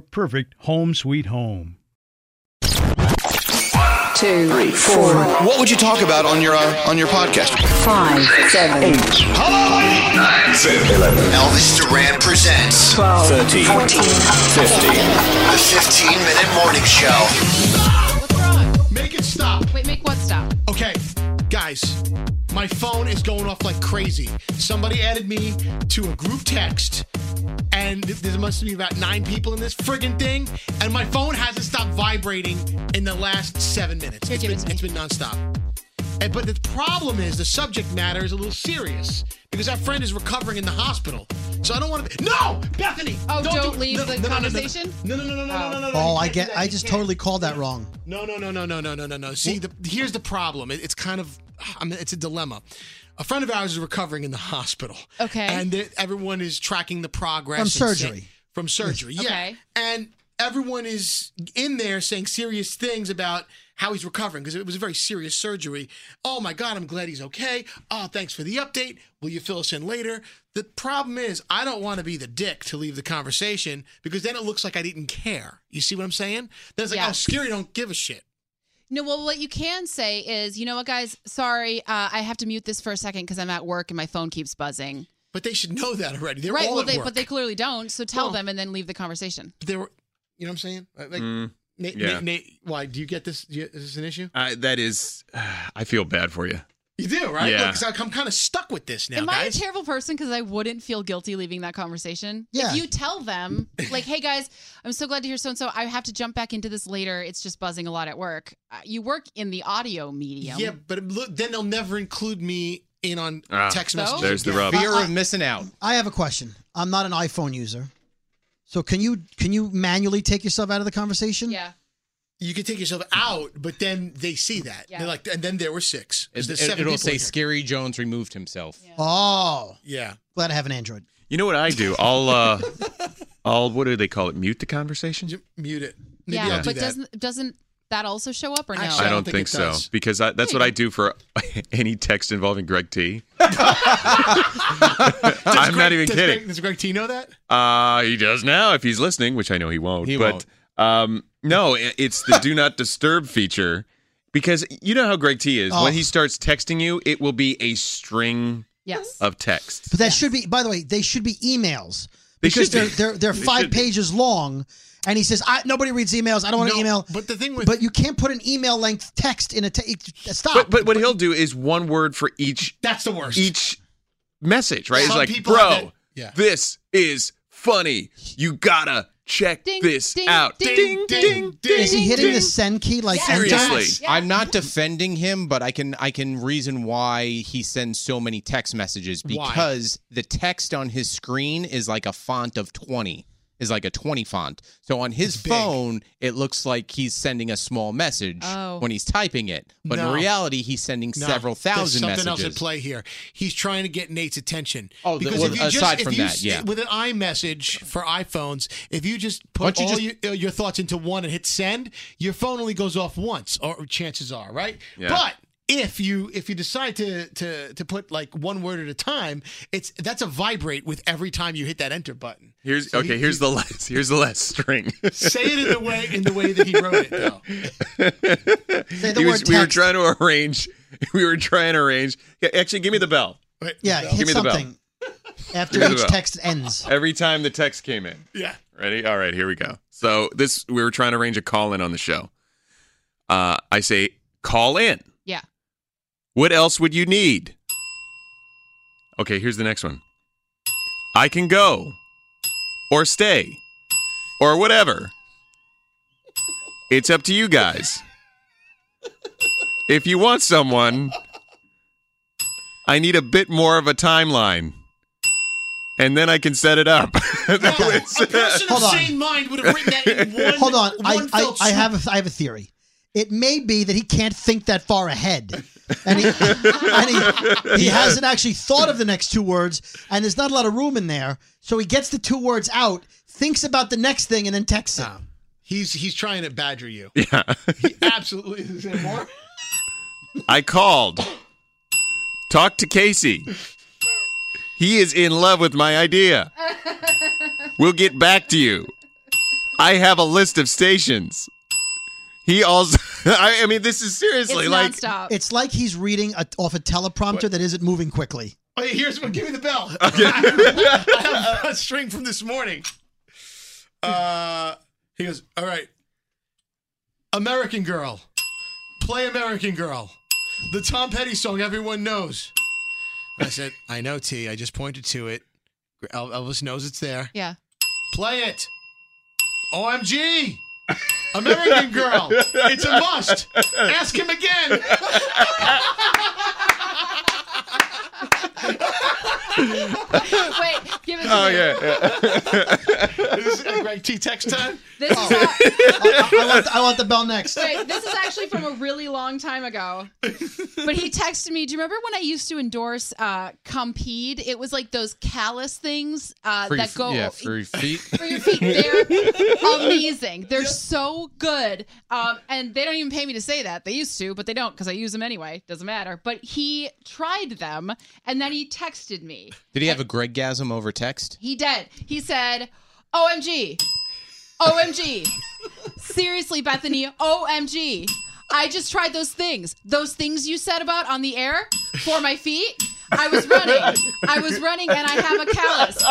perfect home sweet home. two, three, four, What would you talk about on your uh, on your podcast? five, seven, Elvis Duran presents 12, 13, 14, 15. The 15 minute morning show. What's wrong? Make it stop. Wait, make what stop? Okay, guys, my phone is going off like crazy. Somebody added me to a group text, and there must be about nine people in this friggin' thing, and my phone hasn't stopped vibrating in the last seven minutes. Here, It's give been, it to me. it's been nonstop. And, but the problem is the subject matter is a little serious because our friend is recovering in the hospital. So I don't want to. No, Bethany. Oh, do don't it. leave No, the no, no, no, no, no. conversation? No, no, no, no, no, no, no, no. Oh, I get. I just totally called that wrong. No, no, no, no, no, no, no, no, no. See, the, here's the problem. It, it's kind of, I mean, it's a dilemma. A friend of ours is recovering in the hospital. Okay. And everyone is tracking the progress From and saying- surgery. from surgery, yeah. Okay. And everyone is in there saying serious things about how he's recovering because it was a very serious surgery. Oh my God, I'm glad he's okay. Oh, thanks for the update. Will you fill us in later? The problem is, I don't want to be the dick to leave the conversation because then it looks like I didn't care. You see what I'm saying? Then it's like, oh, Yeah. oh, Skeery don't give a shit. No, well, what you can say is, you know what, guys? Sorry, uh, I have to mute this for a second because I'm at work and my phone keeps buzzing. But they should know that already. They're right. all Well, at they, work. but they clearly don't. So tell Well- them and then leave the conversation. they were, you know what I'm saying? Like, Mm, Nate, yeah. Nate, Nate, why do you get this? Do you, is this an issue? I, that is, I feel bad for you. You do, right? Yeah. Look, 'cause I'm kind of stuck with this now, Am I a terrible person because I wouldn't feel guilty leaving that conversation? Yeah. If you tell them, like, hey guys, I'm so glad to hear so and so. I have to jump back into this later. It's just buzzing a lot at work. Uh, you work in the audio medium. yeah, but look, then they'll never include me in on Ah, text So? messages. There's the rub. Fear of missing out. I have a question. I'm not an iPhone user. So can you can you manually take yourself out of the conversation? Yeah. You can take yourself out, but then they see that. Yeah. They're like, and then there were six. It, there's seven will say. Skeery Jones removed himself. Oh, Yeah. glad I have an Android. You know what I do? I'll uh, I'll what do they call it? Mute the conversation. J- Mute it. Maybe yeah, I'll do but that. doesn't doesn't that also show up or no? Actually, I don't, think, it so does. because I, that's what I do for any text involving Greg T. Does I'm Greg- not even does kidding. Greg, does Greg T know that? Uh, he does now if he's listening, which I know he won't. He but um, no, it's the do not disturb feature because you know how Greg T is. Oh. When he starts texting you, it will be a string Yes. of text. But that should be. By the way, they should be emails They because should be. they're they're they're They five should be. pages long. And he says, I, "Nobody reads emails. I don't want No, to email." But the thing with But you can't put an email length text in a te- stop. But but what he'll do is one word for each that's the worst. each message, right? Some it's like, people have bro, that- yeah. this is funny. You gotta check Ding, this ding, out. ding, ding, ding, ding, ding. is he hitting ding. the send key like Seriously. enter? Yeah. I'm not defending him, but I can I can reason why he sends so many text messages Why? because the text on his screen is like a font of 20. Is like a 20 font. So on his It's big. phone, it looks like he's sending a small message Oh. when he's typing it. But No. in reality, he's sending No, several there's thousand something messages. else at play here. He's trying to get Nate's attention. Oh, the- because well, if you just, aside if you that, yeah. with an iMessage for iPhones, if you just put you all just- your, uh, your thoughts into one and hit send, your phone only goes off once, or chances are, right? Yeah. But if you if you decide to to to put like one word at a time, it's that's a vibrate with every time you hit that enter button. Here's So okay. he- here's the last. Here's the last string. Say it in the way in the way that he wrote it though. Say the He was- word we were trying to arrange. We were trying to arrange. Yeah, actually, give me the bell. Wait, Yeah, no. hit Give me the bell. after Give each bell. text ends. Every time the text came in. yeah. Ready? All right, here we go. So this we were trying to arrange a call in on the show. Uh, I say call in. Yeah. What else would you need? Okay, here's the next one. I can go or stay or whatever. It's up to you guys. If you want someone, I need a bit more of a timeline. And then I can set it up. That was- A person Hold on. sane mind would have written that in one. Hold on, I, one I, fell I swoop. have a, I have a theory. It may be that he can't think that far ahead, and he and he, he hasn't actually thought of the next two words, and there's not a lot of room in there. So he gets the two words out, thinks about the next thing, and then texts it. No. He's he's trying to badger you. yeah. He absolutely is there more. I called. Talk to Casey. He is in love with my idea. We'll get back to you. I have a list of stations. He also, I, I mean, this is seriously It's like, nonstop. It's like he's reading a, off a teleprompter that isn't moving quickly. Oh, yeah, here's one. Give me the bell. I have a string from this morning. Uh, he goes, all right. American Girl. Play American Girl. The Tom Petty song everyone knows. I said, I know, T. I just pointed to it. Elvis knows it's there. yeah. Play it. OMG. American Girl. It's a must. Ask him again. Wait, give it to oh me. yeah, yeah. Is this Greg T text time? This is a- I, I want, I want the bell next. Wait, this is actually from a really long time ago. But he texted me. Do you remember when I used to endorse uh, Compeed? It was like those callus things uh, For your that f- go yeah, for your feet. for your feet. They're amazing. They're so good. Um, and they don't even pay me to say that. They used to, but they don't because I use them anyway. Doesn't matter. But he tried them and then he texted me. Did he have a Greg gasm over text? He did. He said, OMG. OMG. Seriously, Bethany, OMG. I just tried those things. Those things you said about on the air for my feet. I was running. I was running and I have a callus.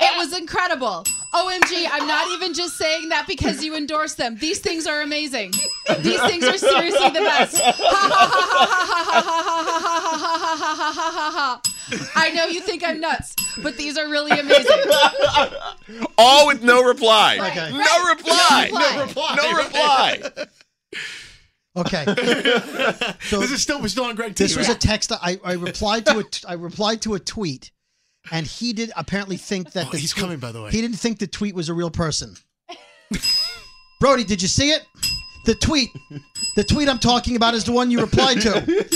It was incredible. OMG, I'm not even just saying that because you endorse them. These things are amazing. These things are seriously the best. Ha ha ha ha ha ha ha ha ha ha ha ha ha ha ha ha. I know you think I'm nuts, but these are really amazing. All with no reply. Okay. No reply. No reply. No reply. Okay. So this is still we're still on Greg T. This was right? a text. I, I replied to a t- I replied to a tweet, and he did apparently think that Oh, the he's tweet- coming, by the way. He didn't think the tweet was a real person. Brody, did you see it? The tweet, the tweet I'm talking about is the one you replied to.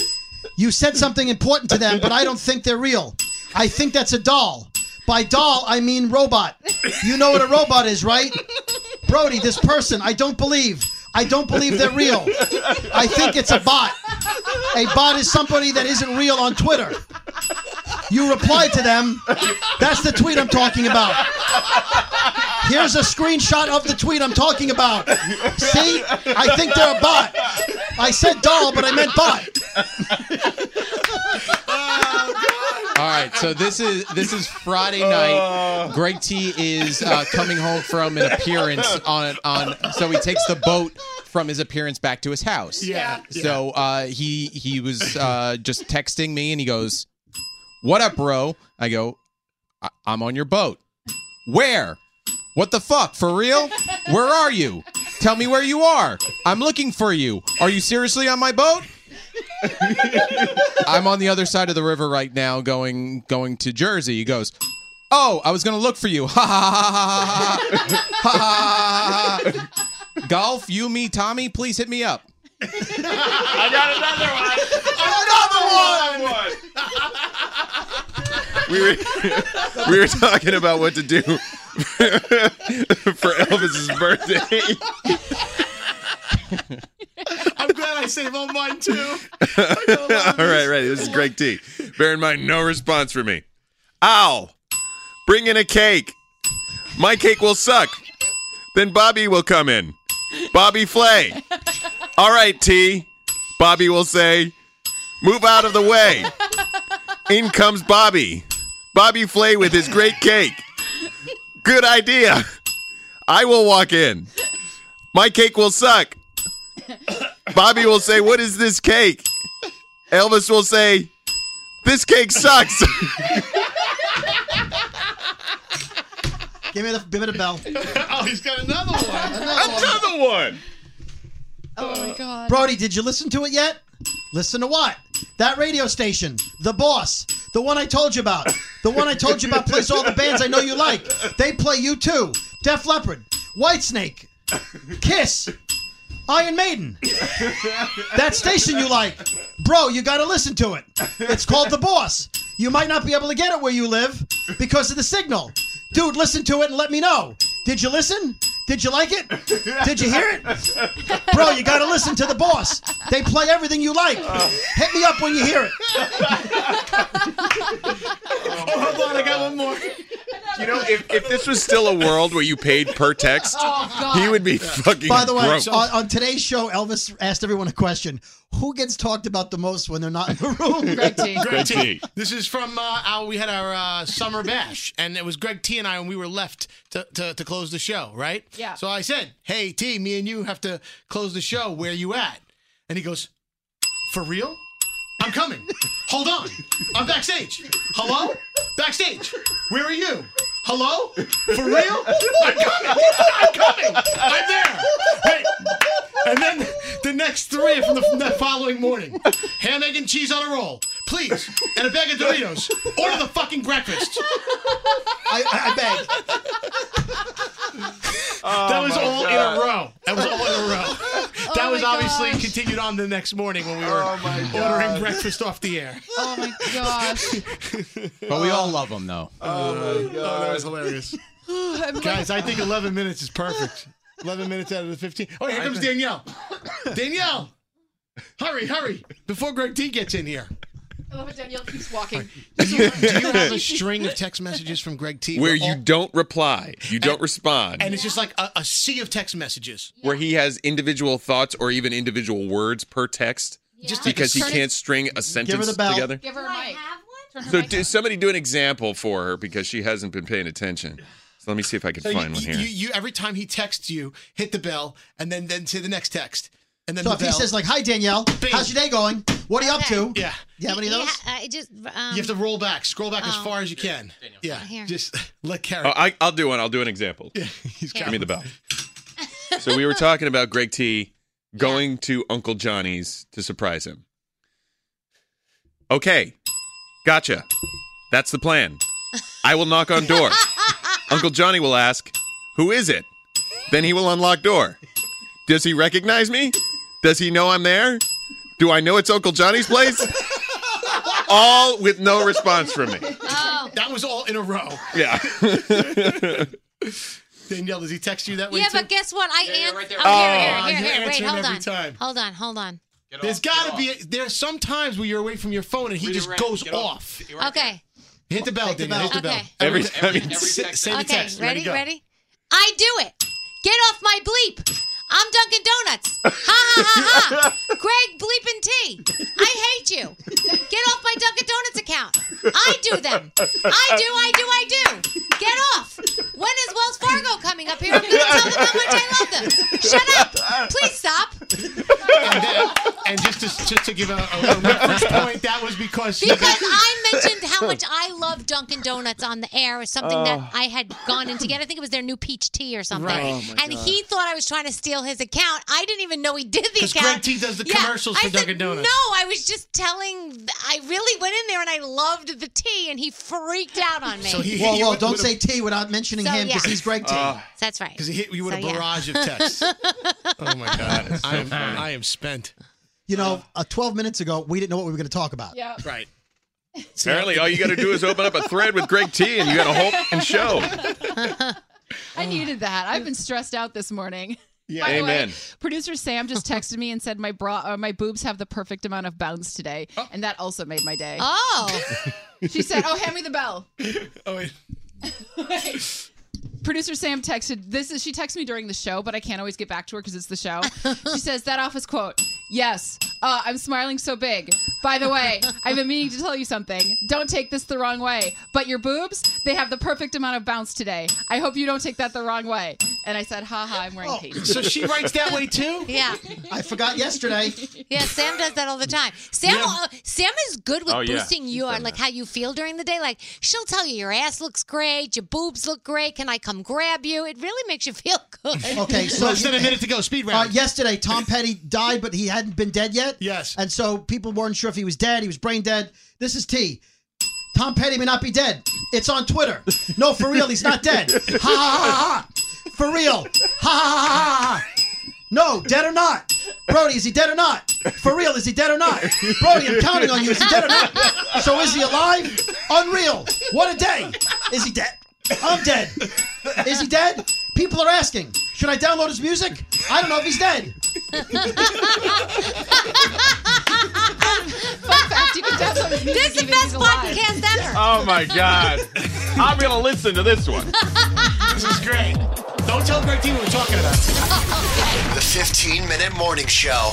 You said something important to them, but I don't think they're real. I think that's a doll. By doll, I mean robot. You know what a robot is, right? Brody, this person, I don't believe. I don't believe they're real. I think it's a bot. A bot is somebody that isn't real on Twitter. You replied to them. That's the tweet I'm talking about. Here's a screenshot of the tweet I'm talking about. See? I think they're a bot. I said doll, but I meant bot. All right, so this is this is Friday night. Greg T is uh, coming home from an appearance on on. So he takes the boat from his appearance back to his house. Yeah. So uh, he he was uh, just texting me, and he goes, "What up, bro?" I go, I- "I'm on your boat." Where? What the fuck? For real? Where are you? Tell me where you are. I'm looking for you. Are you seriously on my boat? I'm on the other side of the river right now, going going to Jersey. He goes, "Oh, I was gonna look for you." Ha ha ha ha ha ha ha ha. ha. Golf, you, me, Tommy, please hit me up. I got another one. We were we were talking about what to do for Elvis's birthday. I'm glad I saved on mine too. All right, right. This is Greg T. Bear in mind, no response from me. Ow! Bring in a cake. My cake will suck. Then Bobby will come in. Bobby Flay. All right, T. Bobby will say, move out of the way. In comes Bobby. Bobby Flay with his great cake. Good idea. I will walk in. My cake will suck. Bobby will say, What is this cake? Elvis will say, This cake sucks. Give me the give me the bell. oh, he's got another one. Another one. Oh my oh. god. Brody, did you listen to it yet? Listen to what? That radio station, The Boss, the one I told you about. The one I told you about plays all the bands I know you like. They play you too. Def Leppard, Whitesnake, Kiss, Iron Maiden. That station you like. Bro, you gotta listen to it. It's called The Boss. You might not be able to get it where you live because of the signal. Dude, listen to it and let me know. Did you listen? Did you like it? Did you hear it? Bro, you gotta listen to the boss. They play everything you like. Hit me up when you hear it. Oh, hold on, I got one more. You know, if, if this was still a world where you paid per text, he would be fucking By the way, broke. on, on today's show, Elvis asked everyone a question: Who gets talked about the most when they're not in the room? Greg T. Greg T. This is from uh, our, we had our uh, summer bash, and it was Greg T and I when we were left to, to, to close the show, right? Yeah. So I said, "Hey T, me and you have to close the show. Where you at?" And he goes, "For real? I'm coming. Hold on. I'm backstage. Hello? Backstage. Where are you? Hello? For real? I'm coming. I'm coming. I'm there. Wait. And then the next three from the, from the following morning. Ham, egg, and cheese on a roll. Please. And a bag of Doritos. Order the fucking breakfast. I, I, I beg. that was oh all God. in a row. That was all in a row. Oh that Oh was obviously gosh. continued on the next morning when we were Oh ordering breakfast off the air. Oh my gosh. But we all love them though. Oh my Oh, that was hilarious. I'm like- Guys, I think 11 minutes is perfect. 11 minutes out of the 15. Oh, here comes Danielle. Danielle! Hurry, hurry. Before Greg T gets in here. I love it. Danielle keeps walking. Do you, do you have a string of text messages from Greg T? Where all- you don't reply, you don't respond, And it's just like a, a sea of text messages. where he has individual thoughts or even individual words per text, Just because he can't string a her sentence the bell. together. Give her a mic. So, mic do, somebody do an example for her because she hasn't been paying attention. So let me see if I can So find you, one here. you, you, every time he texts you, hit the bell and then then say the next text. And then So the if he says like, "Hi Danielle, Bing. how's your day going? What are you up to?" yeah. You have any of those? Yeah, I just um, You have to roll back, scroll back as Oh. far as you can. Yeah, Here. just let Carrie. Oh, I, I'll do one. I'll do an example. Yeah. he's Give me the bell. so we were talking about Greg T going to Uncle Johnny's to surprise him. Okay, gotcha. That's the plan. I will knock on door. Uncle Johnny will ask, "Who is it?" Then he will unlock door. Does he recognize me? Does he know I'm there? Do I know it's Uncle Johnny's place? All with no response from me. Oh. That was all in a row. Yeah. Danielle, does he text you that way Yeah, too? but guess what? I am. right there. Oh, Oh, here, here, you here, here. Wait, answer hold every on. time. Hold on, hold on. There's got to be. There's some times where you're away from your phone and he just goes off. Okay. Hit the bell, Take the Danielle. Hit the bell. bell. Okay. Every time he- Say say the Okay, text. ready, go. ready? I do it. Get off my bleep. I'm Dunkin' Donuts. Ha ha ha ha. Greg bleeping T. I hate you. Get off my Dunkin' Donuts account. I do them. I do, I do, I do. Get off. When is Wells Fargo coming up here? I'm going to tell them how much I love them. Shut up. Please stop. And, then- and just to just to give a, a, a reference point, that was because Because I mentioned how much I love Dunkin' Donuts on the air, or something Oh. that I had gone in to get. I think it was their new peach tea or something. Right. Oh, and God. he thought I was trying to steal his account. I didn't even know he did the 'Cause account. Greg T does the Yeah, commercials for I said, Dunkin' Donuts. No, I was just telling. I really went in there and I loved the tea, and he freaked out on me. So he hit Whoa, you whoa! Don't say tea without mentioning So, him because yeah. he's Greg T. Uh, That's right. because he hit you with So, a yeah. barrage of texts. oh my god, I am I am spent. you know, uh, 12 minutes ago, we didn't know what we were going to talk about. Yeah. Right. Apparently, all you got to do is open up a thread with Greg T, and you got a whole and show. I needed that. I've been stressed out this morning. Yeah. By the way, Amen. producer Sam just texted me and said my bra, uh, my boobs have the perfect amount of bounce today, and that also made my day. Oh, She said, "Oh, hand me the bell." Oh wait. Producer Sam texted this is she texted me during the show, but I can't always get back to her because it's the show. she says that office quote. Yes, uh, I'm smiling so big. By the way, I've been meaning to tell you something. Don't take this the wrong way. But your boobs, they have the perfect amount of bounce today. I hope you don't take that the wrong way. And I said, ha ha, I'm wearing peach. Oh, So she writes that way too. yeah, I forgot yesterday. yeah. Sam does that all the time. Sam, Yeah. uh, Sam is good with Oh, yeah. boosting you on like how you feel during the day. Like she'll tell you your ass looks great, your boobs look great. Can I come grab you? It really makes you feel good. Okay, so Less than a minute to go. Speed Uh, round. yesterday, Tom Petty died, but he hadn't been dead yet. Yes. And so people weren't sure if he was dead. He was brain dead. This is T. Tom Petty may not be dead. It's on Twitter. No, for real, he's not dead. Ha ha ha ha. For real. Ha ha ha ha ha. No, dead or not. Brody, is he dead or not? For real, is he dead or not? Brody, I'm counting on you. Is he dead or not? So is he alive? Unreal. What a day. Is he dead? I'm dead. Is he dead? People are asking. Should I download his music? I don't know if he's dead. Fun fact, you can download his music This is the even if he's best alive. podcast ever. Oh my God! I'm gonna listen to this one. This is great. Don't tell Greg T what we're talking about. The 15 minute morning show.